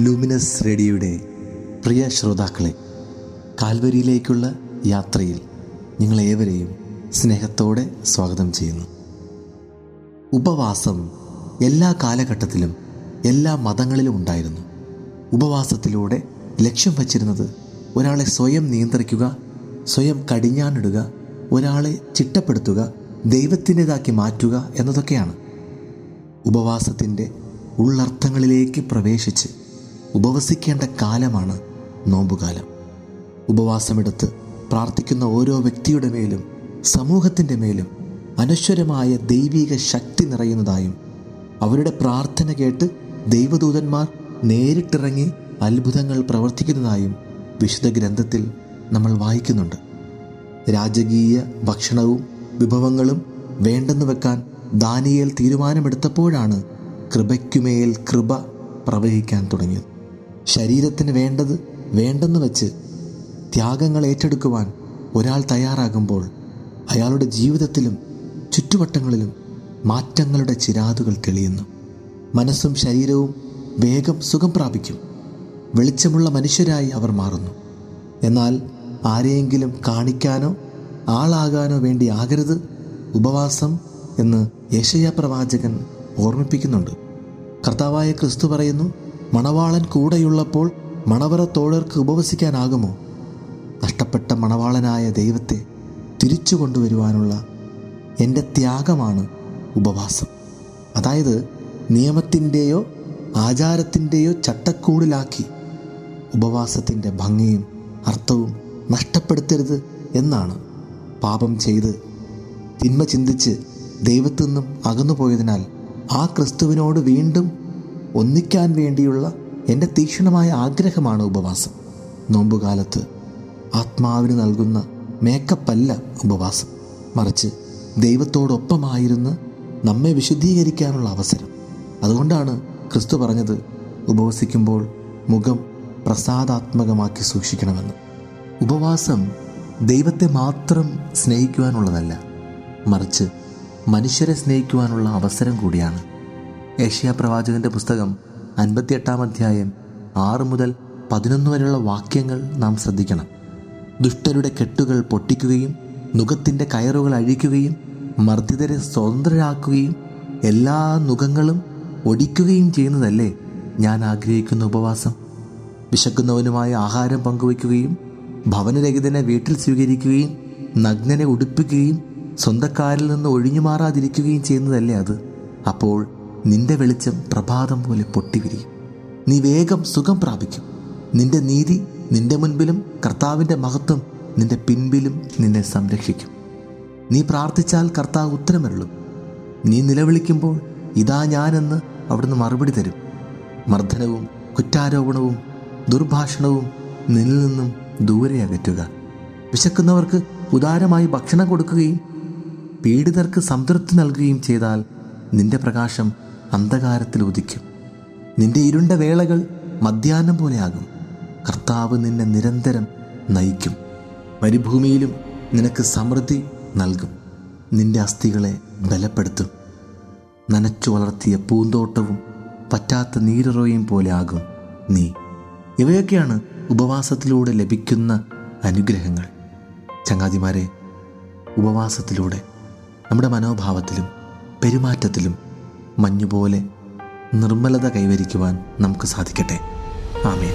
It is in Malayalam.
ലൂമിനസ് റേഡിയോയുടെ പ്രിയ ശ്രോതാക്കളെ കാൽവരിയിലേക്കുള്ള യാത്രയിൽ നിങ്ങളേവരെയും സ്നേഹത്തോടെ സ്വാഗതം ചെയ്യുന്നു. ഉപവാസം എല്ലാ കാലഘട്ടത്തിലും എല്ലാ മതങ്ങളിലും ഉണ്ടായിരുന്നു. ഉപവാസത്തിലൂടെ ലക്ഷ്യം വച്ചിരുന്നത് ഒരാളെ സ്വയം നിയന്ത്രിക്കുക സ്വയം കടിഞ്ഞാണിടുക ഒരാളെ ചിട്ടപ്പെടുത്തുക ദൈവത്തിന്റെതാക്കി മാറ്റുക എന്നതൊക്കെയാണ്. ഉപവാസത്തിന്റെ ഉള്ളർത്ഥങ്ങളിലേക്ക് പ്രവേശിച്ച് ഉപവസിക്കേണ്ട കാലമാണ് നോമ്പുകാലം. ഉപവാസമെടുത്ത് പ്രാർത്ഥിക്കുന്ന ഓരോ വ്യക്തിയുടെ മേലും സമൂഹത്തിന്റെ മേലും അനശ്വരമായ ദൈവിക ശക്തി നിറയുന്നതായും അവരുടെ പ്രാർത്ഥന കേട്ട് ദൈവദൂതന്മാർ നേരിട്ടിറങ്ങി അത്ഭുതങ്ങൾ പ്രവർത്തിക്കുന്നതായും വിശുദ്ധ ഗ്രന്ഥത്തിൽ നമ്മൾ വായിക്കുന്നുണ്ട്. രാജകീയ ഭക്ഷണവും വിഭവങ്ങളും വേണ്ടെന്ന് വെക്കാൻ ദാനിയേൽ തീരുമാനമെടുത്തപ്പോഴാണ് കൃപയ്ക്കുമേൽ കൃപ പ്രവഹിക്കാൻ തുടങ്ങിയത്. ശരീരത്തിന് വേണ്ടത് വേണ്ടെന്ന് വെച്ച് ത്യാഗങ്ങൾ ഏറ്റെടുക്കുവാൻ ഒരാൾ തയ്യാറാകുമ്പോൾ അയാളുടെ ജീവിതത്തിലും ചുറ്റുവട്ടങ്ങളിലും മാറ്റങ്ങളുടെ ചിരാതുകൾ തെളിയുന്നു. മനസ്സും ശരീരവും വേഗം സുഖം പ്രാപിക്കും. വെളിച്ചമുള്ള മനുഷ്യരായി അവർ മാറുന്നു. എന്നാൽ ആരെയെങ്കിലും കാണിക്കാനോ ആളാകാനോ വേണ്ടി ആകരുത് ഉപവാസം എന്ന് യേശയ പ്രവാചകൻ ഓർമ്മിപ്പിക്കുന്നുണ്ട്. കർത്താവായ ക്രിസ്തു പറയുന്നു മണവാളൻ കൂടെയുള്ളപ്പോൾ മണവറ തോഴർക്ക് ഉപവസിക്കാനാകുമോ? നഷ്ടപ്പെട്ട മണവാളനായ ദൈവത്തെ തിരിച്ചു കൊണ്ടുവരുവാനുള്ള എന്റെ ത്യാഗമാണ് ഉപവാസം. അതായത് നിയമത്തിന്റെയോ ആചാരത്തിന്റെയോ ചട്ടക്കൂടിലാക്കി ഉപവാസത്തിന്റെ ഭംഗിയും അർത്ഥവും നഷ്ടപ്പെടുത്തരുത് എന്നാണ് പാപം ചെയ്ത് തിന്മ ചിന്തിച്ച് ദൈവത്തു നിന്നും അകന്നുപോയതിനാൽ ആ ക്രിസ്തുവിനോട് വീണ്ടും ഒന്നിക്കാൻ വേണ്ടിയുള്ള എന്റെ തീക്ഷണമായ ആഗ്രഹമാണ് ഉപവാസം. നോമ്പുകാലത്ത് ആത്മാവിന് നൽകുന്ന മേക്കപ്പല്ല ഉപവാസം. മറിച്ച് ദൈവത്തോടൊപ്പമായിരുന്ന് നമ്മെ വിശുദ്ധീകരിക്കാനുള്ള അവസരം. അതുകൊണ്ടാണ് ക്രിസ്തു പറഞ്ഞത് ഉപവസിക്കുമ്പോൾ മുഖം പ്രസാദാത്മകമാക്കി സൂക്ഷിക്കണമെന്ന്. ഉപവാസം ദൈവത്തെ മാത്രം സ്നേഹിക്കുവാനുള്ളതല്ല മറിച്ച് മനുഷ്യരെ സ്നേഹിക്കുവാനുള്ള അവസരം കൂടിയാണ് ഏഷ്യ പ്രവാചകന്റെ പുസ്തകം അൻപത്തിയെട്ടാം അധ്യായം ആറ് മുതൽ പതിനൊന്ന് വരെയുള്ള വാക്യങ്ങൾ നാം ശ്രദ്ധിക്കണം. ദുഷ്ടരുടെ കെട്ടുകൾ പൊട്ടിക്കുകയും നുഖത്തിന്റെ കയറുകൾ അഴിക്കുകയും മർദ്ദിതരെ സ്വതന്ത്രരാക്കുകയും എല്ലാ നുഖങ്ങളും ഒടിക്കുകയും ചെയ്യുന്നതല്ലേ ഞാൻ ആഗ്രഹിക്കുന്ന ഉപവാസം? വിശക്കുന്നവനുമായി ആഹാരം പങ്കുവയ്ക്കുകയും ഭവനരഹിതനെ വീട്ടിൽ സ്വീകരിക്കുകയും നഗ്നനെ ഉടുപ്പിക്കുകയും സ്വന്തക്കാരിൽ നിന്ന് ഒഴിഞ്ഞു മാറാതിരിക്കുകയും ചെയ്യുന്നതല്ലേ അത്? അപ്പോൾ നിന്റെ വെളിച്ചം പ്രഭാതം പോലെ പൊട്ടിവിരിയും. നീ വേഗം സുഖം പ്രാപിക്കും. നിന്റെ നീതി നിന്റെ മുൻപിലും കർത്താവിന്റെ മഹത്വം നിന്റെ പിൻപിലും നിന്നെ സംരക്ഷിക്കും. നീ പ്രാർത്ഥിച്ചാൽ കർത്താവ് ഉത്തരമരുളും. നീ നിലവിളിക്കുമ്പോൾ ഇതാ ഞാനെന്ന് അവിടുന്ന് മറുപടി തരും. മർദ്ദനവും കുറ്റാരോപണവും ദുർഭാഷണവും നിന്നിൽ നിന്നും ദൂരെ അകറ്റുക. വിശക്കുന്നവർക്ക് ഉദാരമായി ഭക്ഷണം കൊടുക്കുകയും പീഡിതർക്ക് സംതൃപ്തി നൽകുകയും ചെയ്താൽ നിന്റെ പ്രകാശം അന്ധകാരത്തിൽ ഉദിക്കും. നിന്റെ ഇരുണ്ട വേളകൾ മധ്യാഹ്നം പോലെയാകും. കർത്താവ് നിന്നെ നിരന്തരം നയിക്കും. മരുഭൂമിയിലും നിനക്ക് സമൃദ്ധി നൽകും. നിന്റെ അസ്ഥികളെ ബലപ്പെടുത്തും. നനച്ചു വളർത്തിയ പൂന്തോട്ടവും പറ്റാത്ത നീരുറവയും പോലെ ആകും നീ. ഇവയൊക്കെയാണ് ഉപവാസത്തിലൂടെ ലഭിക്കുന്ന അനുഗ്രഹങ്ങൾ. ചങ്ങാതിമാരെ ഉപവാസത്തിലൂടെ നമ്മുടെ മനോഭാവത്തിലും പെരുമാറ്റത്തിലും മഞ്ഞുപോലെ നിർമ്മലത കൈവരിക്കുവാൻ നമുക്ക് സാധിക്കട്ടെ. ആമേൻ.